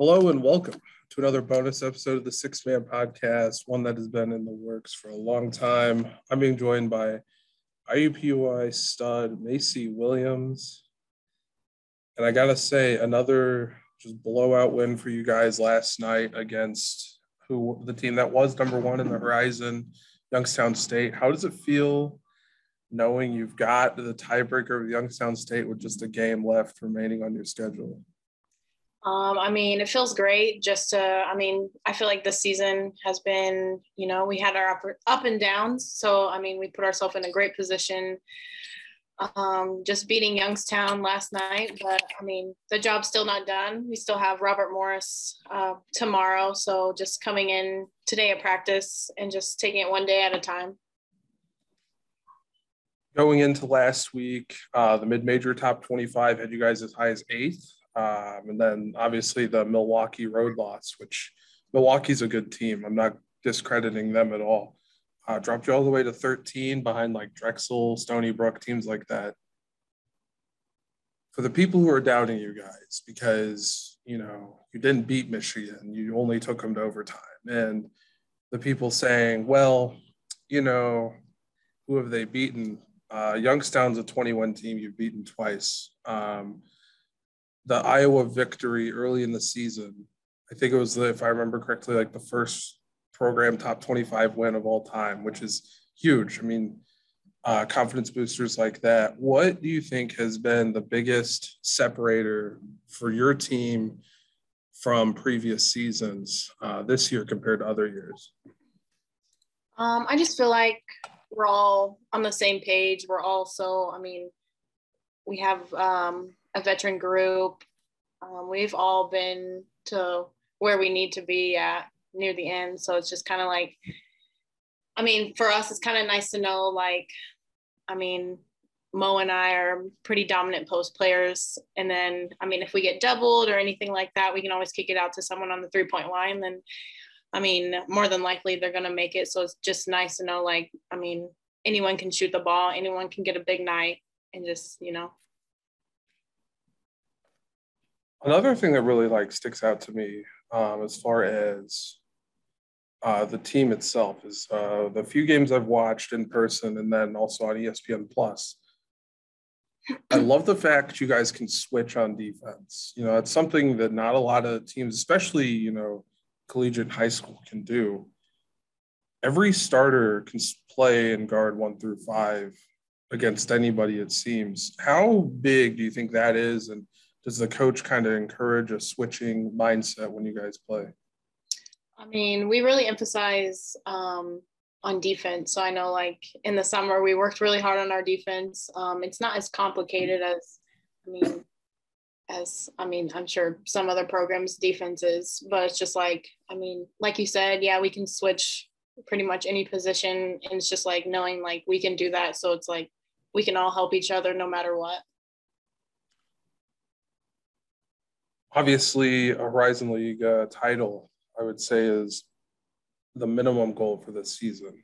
Hello and welcome to another bonus episode of the Sixth Man Podcast, one that has been in the works for a long time. I'm being joined by IUPUI stud Macee Williams. And I got to say, another just blowout win for you guys last night against who the team that was number one in the horizon, Youngstown State. How does it feel knowing you've got the tiebreaker of Youngstown State with just a game left remaining on your schedule? Um, I mean, it feels great just to, I mean, I feel like this season has been, you know, we had our up, up and downs. So, I mean, we put ourselves in a great position. Um, just beating Youngstown last night, but I mean, the job's still not done. We still have Robert Morris uh, tomorrow. So, just coming in today at practice and just taking it one day at a time. Going into last week, uh, the mid major top 25 had you guys as high as eighth. Um, and then obviously the Milwaukee road loss, which Milwaukee's a good team. I'm not discrediting them at all. Uh, dropped you all the way to 13 behind like Drexel, Stony Brook, teams like that. For the people who are doubting you guys, because you know you didn't beat Michigan, you only took them to overtime, and the people saying, well, you know, who have they beaten? Uh, Youngstown's a 21 team you've beaten twice. Um, the Iowa victory early in the season. I think it was, the, if I remember correctly, like the first program top 25 win of all time, which is huge. I mean, uh, confidence boosters like that. What do you think has been the biggest separator for your team from previous seasons uh, this year compared to other years? Um, I just feel like we're all on the same page. We're all so, I mean, we have um, a veteran group. Um, we've all been to where we need to be at near the end. So it's just kind of like, I mean, for us, it's kind of nice to know, like, I mean, Mo and I are pretty dominant post players. And then, I mean, if we get doubled or anything like that, we can always kick it out to someone on the three point line. Then, I mean, more than likely they're going to make it. So it's just nice to know, like, I mean, anyone can shoot the ball, anyone can get a big night and just, you know, Another thing that really like sticks out to me um, as far as uh, the team itself is uh, the few games I've watched in person and then also on ESPN Plus. I love the fact you guys can switch on defense. You know, it's something that not a lot of teams, especially, you know, collegiate high school, can do. Every starter can play and guard one through five against anybody, it seems. How big do you think that is? And does the coach kind of encourage a switching mindset when you guys play? I mean, we really emphasize um, on defense. So I know, like in the summer, we worked really hard on our defense. Um, it's not as complicated as, I mean, as I mean, I'm sure some other programs' defenses, but it's just like, I mean, like you said, yeah, we can switch pretty much any position, and it's just like knowing like we can do that. So it's like we can all help each other no matter what. Obviously a Horizon League uh, title, I would say, is the minimum goal for this season.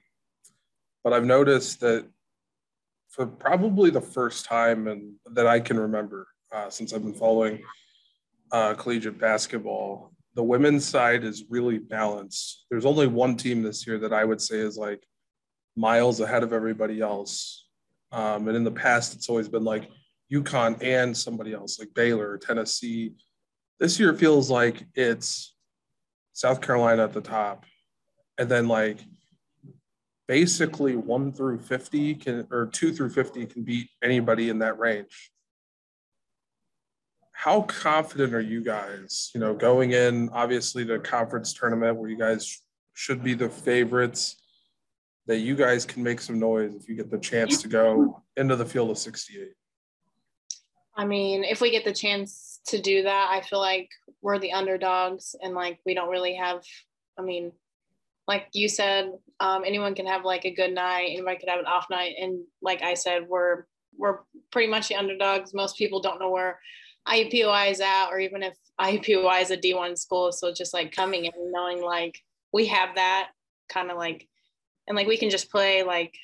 But I've noticed that for probably the first time and that I can remember uh, since I've been following uh, collegiate basketball, the women's side is really balanced. There's only one team this year that I would say is like miles ahead of everybody else. Um, and in the past, it's always been like UConn and somebody else, like Baylor, Tennessee, this year feels like it's South Carolina at the top, and then like basically one through 50 can or two through 50 can beat anybody in that range. How confident are you guys, you know, going in obviously the conference tournament where you guys should be the favorites that you guys can make some noise if you get the chance to go into the field of 68? I mean, if we get the chance to do that. I feel like we're the underdogs and like we don't really have, I mean, like you said, um, anyone can have like a good night, anybody could have an off night. And like I said, we're we're pretty much the underdogs. Most people don't know where IUPUI is at, or even if IUPUI is a D1 school. So just like coming and knowing like we have that kind of like, and like we can just play like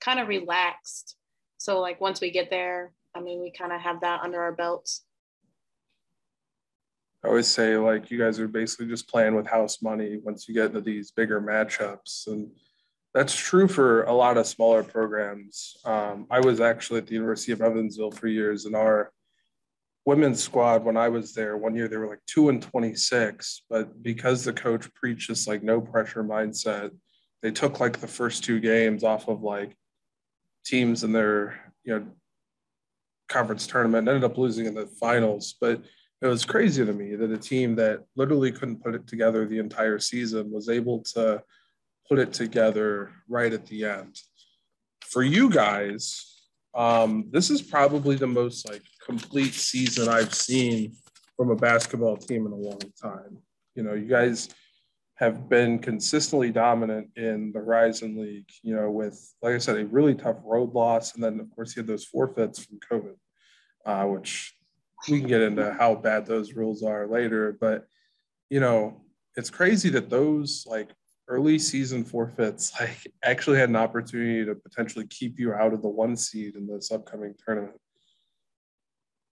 kind of relaxed. So like once we get there, I mean, we kind of have that under our belts. I always say like you guys are basically just playing with house money once you get into these bigger matchups, and that's true for a lot of smaller programs. Um, I was actually at the University of Evansville for years, and our women's squad when I was there one year they were like two and twenty six, but because the coach preached this like no pressure mindset, they took like the first two games off of like teams in their you know conference tournament ended up losing in the finals, but it was crazy to me that a team that literally couldn't put it together the entire season was able to put it together right at the end. For you guys, um, this is probably the most like complete season I've seen from a basketball team in a long time. You know, you guys have been consistently dominant in the Horizon League, you know, with, like I said, a really tough road loss. And then, of course, you had those forfeits from COVID, uh, which we can get into how bad those rules are later. But, you know, it's crazy that those like early season forfeits like actually had an opportunity to potentially keep you out of the one seed in this upcoming tournament.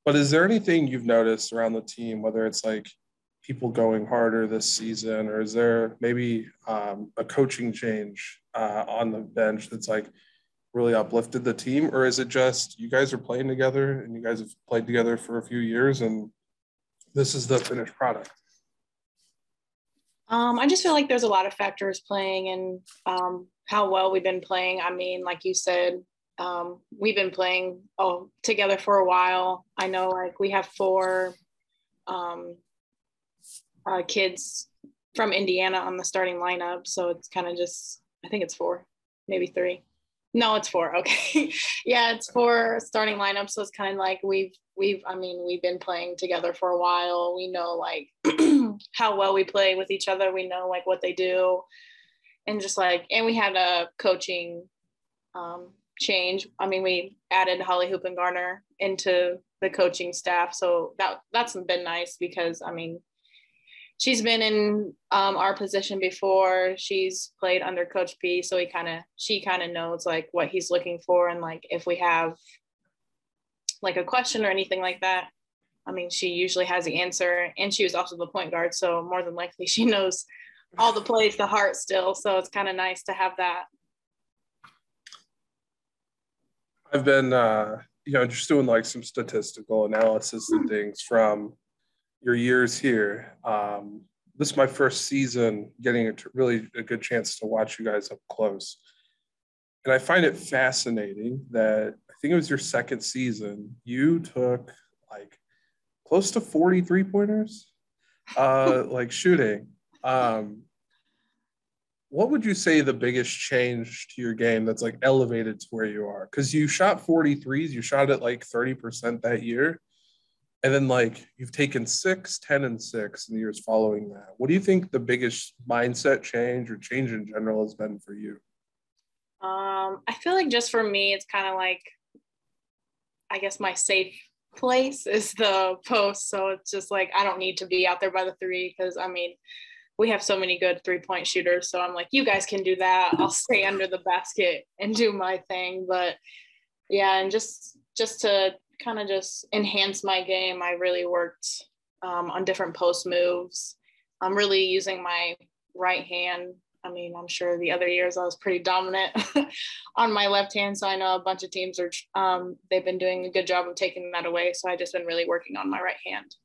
But is there anything you've noticed around the team, whether it's like people going harder this season, or is there maybe um, a coaching change uh, on the bench that's like really uplifted the team, or is it just you guys are playing together and you guys have played together for a few years and this is the finished product? Um, I just feel like there's a lot of factors playing and um, how well we've been playing. I mean, like you said, um, we've been playing oh, together for a while. I know like we have four um, uh, kids from Indiana on the starting lineup. So it's kind of just, I think it's four, maybe three. No, it's four. Okay. yeah, it's four starting lineup. So it's kind of like we've we've I mean, we've been playing together for a while. We know like how well we play with each other. We know like what they do. And just like and we had a coaching um change. I mean, we added Holly Hoopingarner into the coaching staff. So that that's been nice because I mean, she's been in um, our position before. She's played under Coach P, so he kind of she kind of knows like what he's looking for, and like if we have like a question or anything like that, I mean, she usually has the answer. And she was also the point guard, so more than likely she knows all the plays the heart still. So it's kind of nice to have that. I've been, uh, you know, just doing like some statistical analysis and things from your years here. Um, this is my first season getting a t- really a good chance to watch you guys up close. And I find it fascinating that I think it was your second season, you took like close to 43 pointers, uh, like shooting. Um, what would you say the biggest change to your game that's like elevated to where you are? Because you shot 43s, you shot at like 30% that year and then like you've taken six, 10, and six in the years following that. What do you think the biggest mindset change or change in general has been for you? Um, I feel like just for me, it's kind of like, I guess my safe place is the post. So it's just like I don't need to be out there by the three because I mean, we have so many good three point shooters. So I'm like, you guys can do that. I'll stay under the basket and do my thing. But yeah, and just just to kind of just enhanced my game. I really worked um, on different post moves. I'm really using my right hand. I mean, I'm sure the other years I was pretty dominant on my left hand. So I know a bunch of teams are, um, they've been doing a good job of taking that away. So I just been really working on my right hand.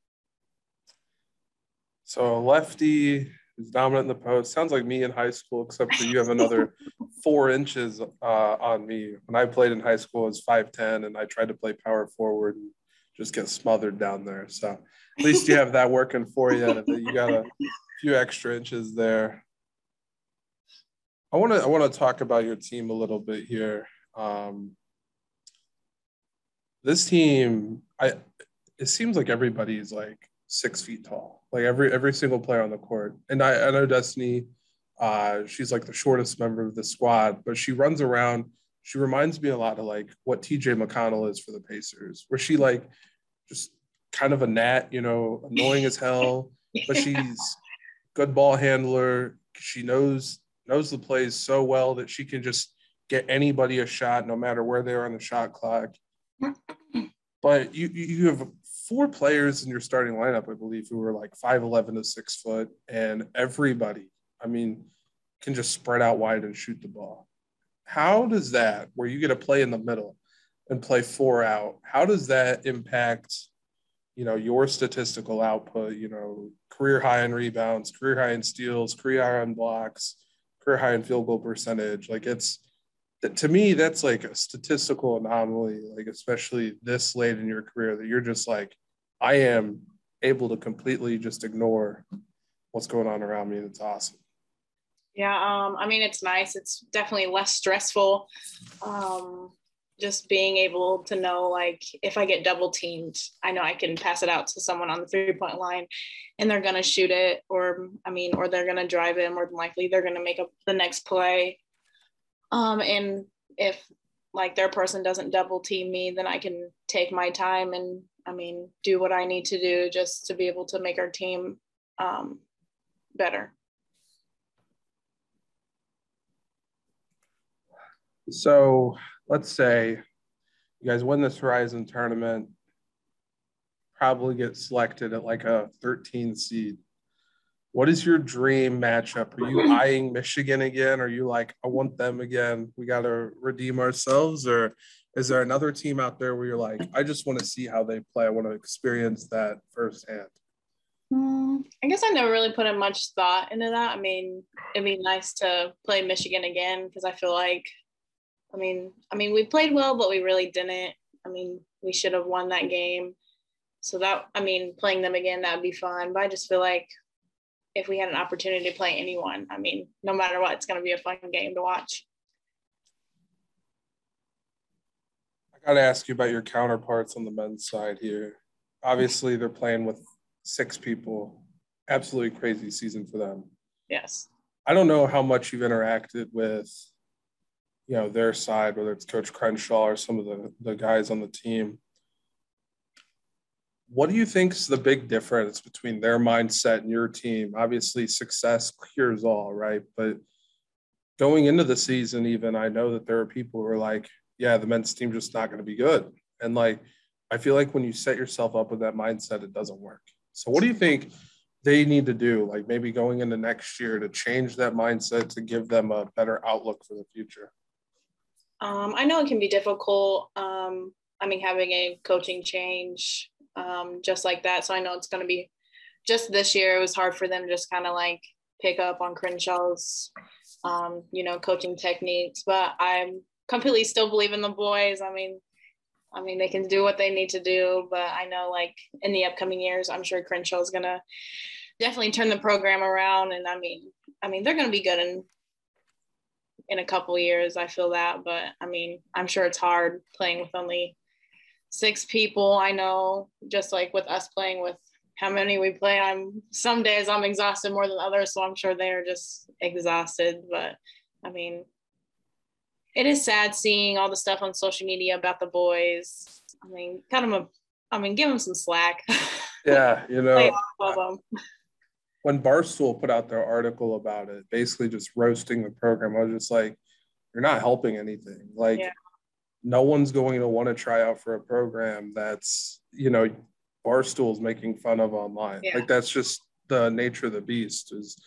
So lefty is dominant in the post. Sounds like me in high school, except for you have another four inches uh, on me. When I played in high school, I was 5'10 and I tried to play power forward and just get smothered down there. So at least you have that working for you. You got a few extra inches there. I want to I want to talk about your team a little bit here. Um, this team, I it seems like everybody's like six feet tall, like every every single player on the court. And I, I know Destiny uh, she's like the shortest member of the squad, but she runs around. She reminds me a lot of like what TJ McConnell is for the Pacers, where she like just kind of a gnat, you know, annoying as hell, but she's good ball handler. She knows knows the plays so well that she can just get anybody a shot no matter where they are on the shot clock. But you you have four players in your starting lineup, I believe, who were like 5'11 to six foot, and everybody, I mean, can just spread out wide and shoot the ball. How does that, where you get to play in the middle and play four out, how does that impact, you know, your statistical output, you know, career high in rebounds, career high in steals, career high in blocks, career high in field goal percentage? Like it's, to me, that's like a statistical anomaly, like especially this late in your career, that you're just like, I am able to completely just ignore what's going on around me. And it's awesome. Yeah, um, I mean, it's nice. It's definitely less stressful. Um, just being able to know, like, if I get double teamed, I know I can pass it out to someone on the three point line and they're going to shoot it, or, I mean, or they're going to drive it. More than likely, they're going to make up the next play. Um, and if like their person doesn't double team me, then I can take my time and I mean do what I need to do just to be able to make our team um, better. So let's say you guys win this Horizon tournament, probably get selected at like a 13 seed what is your dream matchup? Are you eyeing Michigan again? Are you like, I want them again? We got to redeem ourselves? Or is there another team out there where you're like, I just want to see how they play? I want to experience that firsthand. Mm, I guess I never really put in much thought into that. I mean, it'd be nice to play Michigan again because I feel like, I mean, I mean, we played well, but we really didn't. I mean, we should have won that game. So that, I mean, playing them again, that'd be fun. But I just feel like if we had an opportunity to play anyone. I mean, no matter what, it's going to be a fun game to watch. I got to ask you about your counterparts on the men's side here. Obviously, they're playing with six people. Absolutely crazy season for them. Yes. I don't know how much you've interacted with, you know, their side, whether it's Coach Crenshaw or some of the, the guys on the team what do you think is the big difference between their mindset and your team? Obviously, success cures all, right? But going into the season, even I know that there are people who are like, yeah, the men's team just not going to be good. And like, I feel like when you set yourself up with that mindset, it doesn't work. So, what do you think they need to do, like maybe going into next year, to change that mindset to give them a better outlook for the future? Um, I know it can be difficult. Um, I mean, having a coaching change um, just like that. So I know it's going to be just this year. It was hard for them to just kind of like pick up on Crenshaw's, um, you know, coaching techniques. But I'm completely still believe in the boys. I mean, I mean, they can do what they need to do, but I know like in the upcoming years, I'm sure Crenshaw is gonna definitely turn the program around. And I mean, I mean, they're gonna be good in in a couple years. I feel that, but I mean, I'm sure it's hard playing with only six people. I know just like with us playing with how many we play, I'm some days I'm exhausted more than others. So I'm sure they're just exhausted. But I mean, it is sad seeing all the stuff on social media about the boys. I mean, kind of a, I mean, give them some slack. Yeah, you know, when Barstool put out their article about it, basically just roasting the program, I was just like, you're not helping anything. Like, yeah no one's going to want to try out for a program that's you know barstool's making fun of online yeah. like that's just the nature of the beast is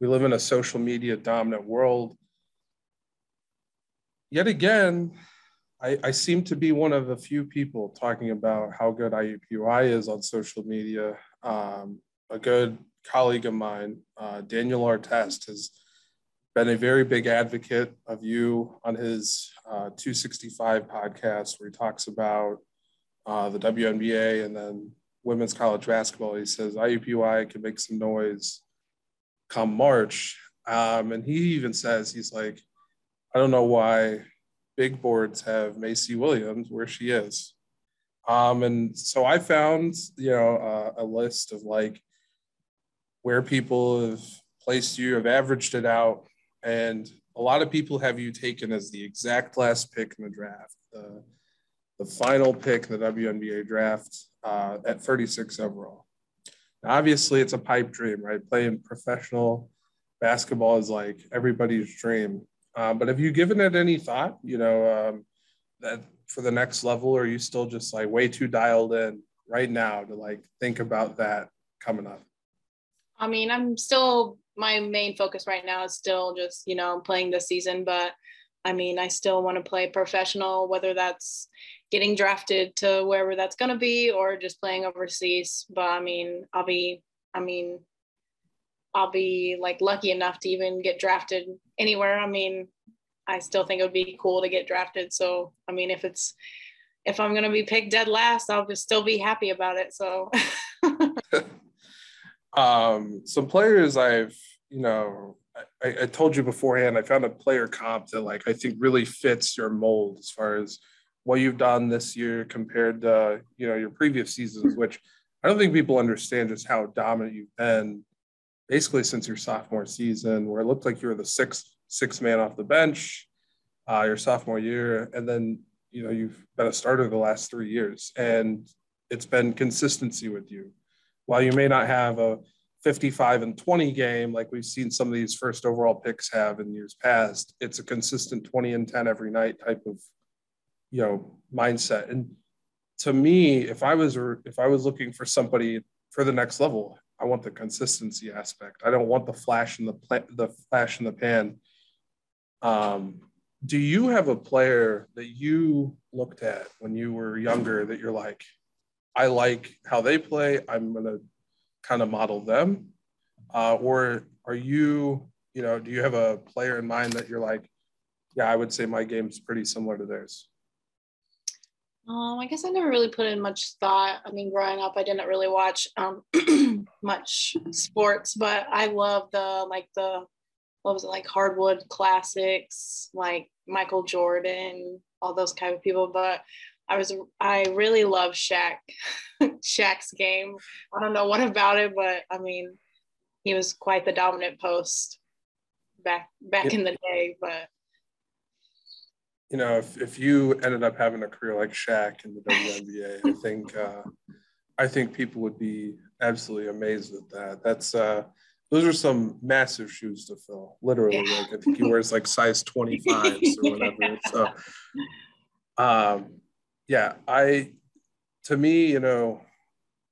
we live in a social media dominant world yet again I, I seem to be one of the few people talking about how good IUPUI is on social media. Um, a good colleague of mine, uh, Daniel Artest, has been a very big advocate of you on his uh, 265 podcast, where he talks about uh, the WNBA and then women's college basketball. He says IUPUI can make some noise come March. Um, and he even says, he's like, I don't know why big boards have Macee Williams where she is. Um, and so I found, you know, uh, a list of like where people have placed you, have averaged it out and a lot of people have you taken as the exact last pick in the draft, the, the final pick in the WNBA draft uh, at 36 overall. Now, obviously, it's a pipe dream, right? Playing professional basketball is like everybody's dream. Uh, but have you given it any thought? You know, um, that for the next level, are you still just like way too dialed in? right now to like think about that coming up? I mean, I'm still my main focus right now is still just, you know, playing this season, but I mean, I still want to play professional, whether that's getting drafted to wherever that's going to be or just playing overseas. But I mean, I'll be, I mean, I'll be like lucky enough to even get drafted anywhere. I mean, I still think it would be cool to get drafted. So, I mean, if it's, if I'm going to be picked dead last, I'll just still be happy about it. So, um, some players I've, you know, I, I, told you beforehand, I found a player comp that like I think really fits your mold as far as what you've done this year compared to you know your previous seasons, which I don't think people understand just how dominant you've been basically since your sophomore season, where it looked like you were the sixth sixth man off the bench uh, your sophomore year, and then you know you've been a starter the last three years, and it's been consistency with you. While you may not have a 55 and 20 game like we've seen some of these first overall picks have in years past, it's a consistent 20 and 10 every night type of you know mindset. And to me, if I was if I was looking for somebody for the next level, I want the consistency aspect. I don't want the flash in the pla- the flash in the pan. Um, do you have a player that you looked at when you were younger that you're like, I like how they play. I'm gonna kind of model them, uh, or are you, you know, do you have a player in mind that you're like, yeah, I would say my game's pretty similar to theirs. Um, I guess I never really put in much thought. I mean, growing up, I didn't really watch um, much sports, but I love the like the what was it like hardwood classics, like Michael Jordan, all those kind of people. But I was I really love Shaq, Shaq's game. I don't know what about it, but I mean, he was quite the dominant post back back in the day. But you know, if, if you ended up having a career like Shaq in the WNBA, I think uh, I think people would be absolutely amazed at that. That's uh, those are some massive shoes to fill, literally. Yeah. Like I think he wears like size 25s or whatever. So, um, yeah, I to me, you know,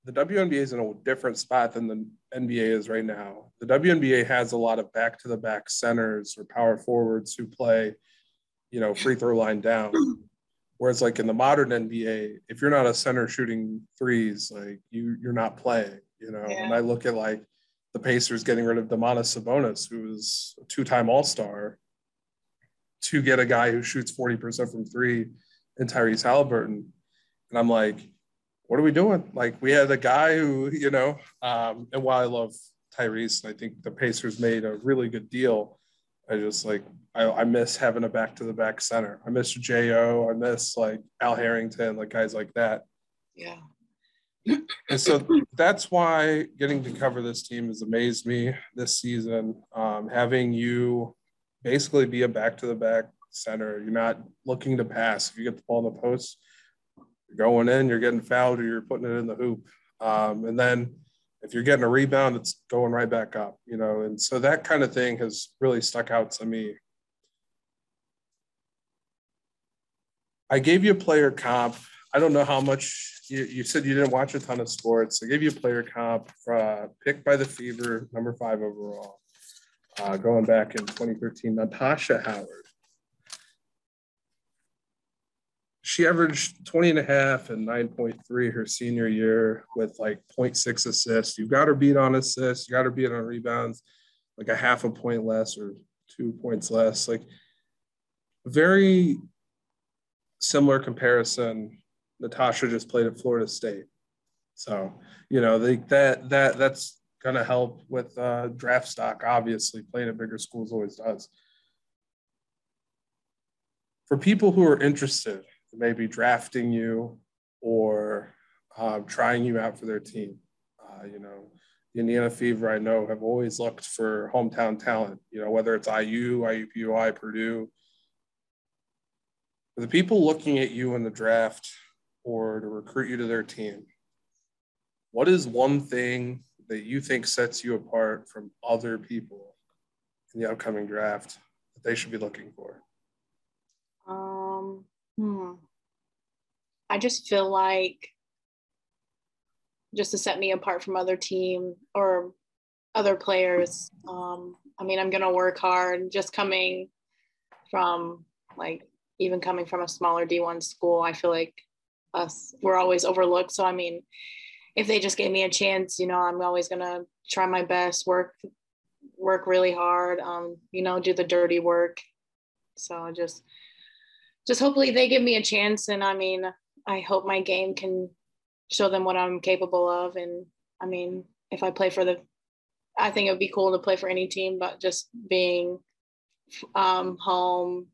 the WNBA is in a different spot than the NBA is right now. The WNBA has a lot of back to the back centers or power forwards who play you know, free throw line down. Whereas like in the modern NBA, if you're not a center shooting threes, like you you're not playing, you know. Yeah. And I look at like the Pacers getting rid of Domantas Sabonis, who was a two-time All-Star, to get a guy who shoots 40% from three and Tyrese Halliburton. And I'm like, what are we doing? Like we had a guy who, you know, um, and while I love Tyrese, and I think the Pacers made a really good deal. I just like I, I miss having a back to the back center. I miss Jo. I miss like Al Harrington, like guys like that. Yeah. and so that's why getting to cover this team has amazed me this season. Um, having you basically be a back to the back center, you're not looking to pass. If you get the ball in the post, you're going in, you're getting fouled, or you're putting it in the hoop. Um, and then if you're getting a rebound, it's going right back up, you know. And so that kind of thing has really stuck out to me. I gave you a player comp. I don't know how much you, you said you didn't watch a ton of sports. I gave you a player comp uh, picked by the Fever, number five overall, uh, going back in 2013. Natasha Howard. She averaged 20 and a half and 9.3 her senior year with like 0.6 assists. You've got her beat on assists, you got her beat on rebounds, like a half a point less or two points less. Like very similar comparison. Natasha just played at Florida State. So, you know, they, that that that's gonna help with uh, draft stock, obviously. Playing at bigger schools always does. For people who are interested, maybe drafting you or um, trying you out for their team. Uh, you know, the Indiana Fever, I know, have always looked for hometown talent, you know, whether it's IU, IUPUI, Purdue. For the people looking at you in the draft or to recruit you to their team, what is one thing that you think sets you apart from other people in the upcoming draft that they should be looking for? Um, Hmm. I just feel like just to set me apart from other team or other players. Um, I mean, I'm gonna work hard. Just coming from like even coming from a smaller D1 school, I feel like us we're always overlooked. So I mean, if they just gave me a chance, you know, I'm always gonna try my best, work work really hard, um, you know, do the dirty work. So just just hopefully they give me a chance and I mean, I hope my game can show them what I'm capable of and I mean, if I play for the I think it would be cool to play for any team, but just being um, home,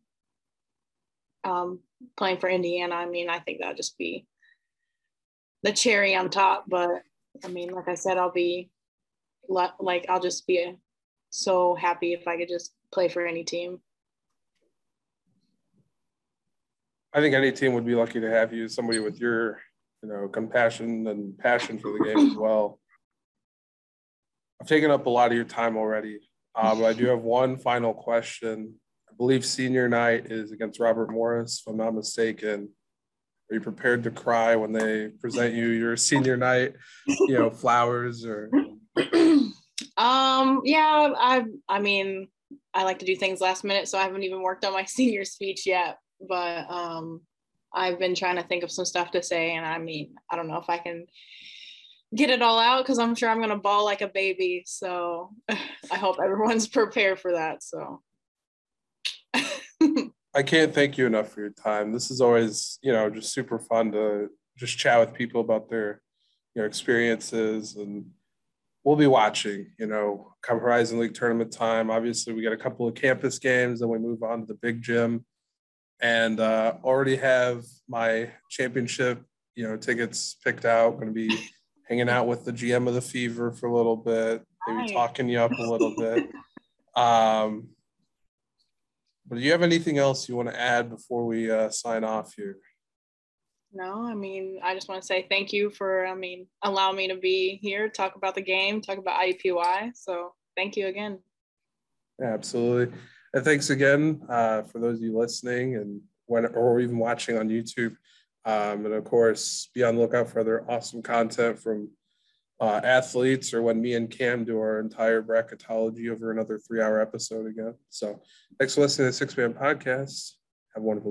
um, playing for Indiana, I mean, I think that'd just be the cherry on top. But I mean, like I said, I'll be like, I'll just be so happy if I could just play for any team. I think any team would be lucky to have you, somebody with your, you know, compassion and passion for the game as well. I've taken up a lot of your time already. Um, but I do have one final question. I believe senior night is against Robert Morris, if I'm not mistaken. Are you prepared to cry when they present you your senior night, you know, flowers or? um, yeah, I, I mean, I like to do things last minute, so I haven't even worked on my senior speech yet. But um, I've been trying to think of some stuff to say, and I mean, I don't know if I can get it all out because I'm sure I'm gonna bawl like a baby. So I hope everyone's prepared for that. So I can't thank you enough for your time. This is always, you know, just super fun to just chat with people about their, you know, experiences and we'll be watching, you know, come Horizon League tournament time. Obviously, we got a couple of campus games, then we move on to the big gym, and uh, already have my championship, you know, tickets picked out. Going to be hanging out with the GM of the Fever for a little bit, maybe Hi. talking you up a little bit. Um, but do you have anything else you want to add before we uh, sign off here? No, I mean, I just want to say thank you for, I mean, allow me to be here, talk about the game, talk about IUPUI. So thank you again. Yeah, absolutely. And thanks again uh, for those of you listening and when, or even watching on YouTube. Um, and of course, be on the lookout for other awesome content from uh, athletes or when me and Cam do our entire bracketology over another three hour episode again. So thanks for listening to the Sixth Man Podcast. Have a wonderful day.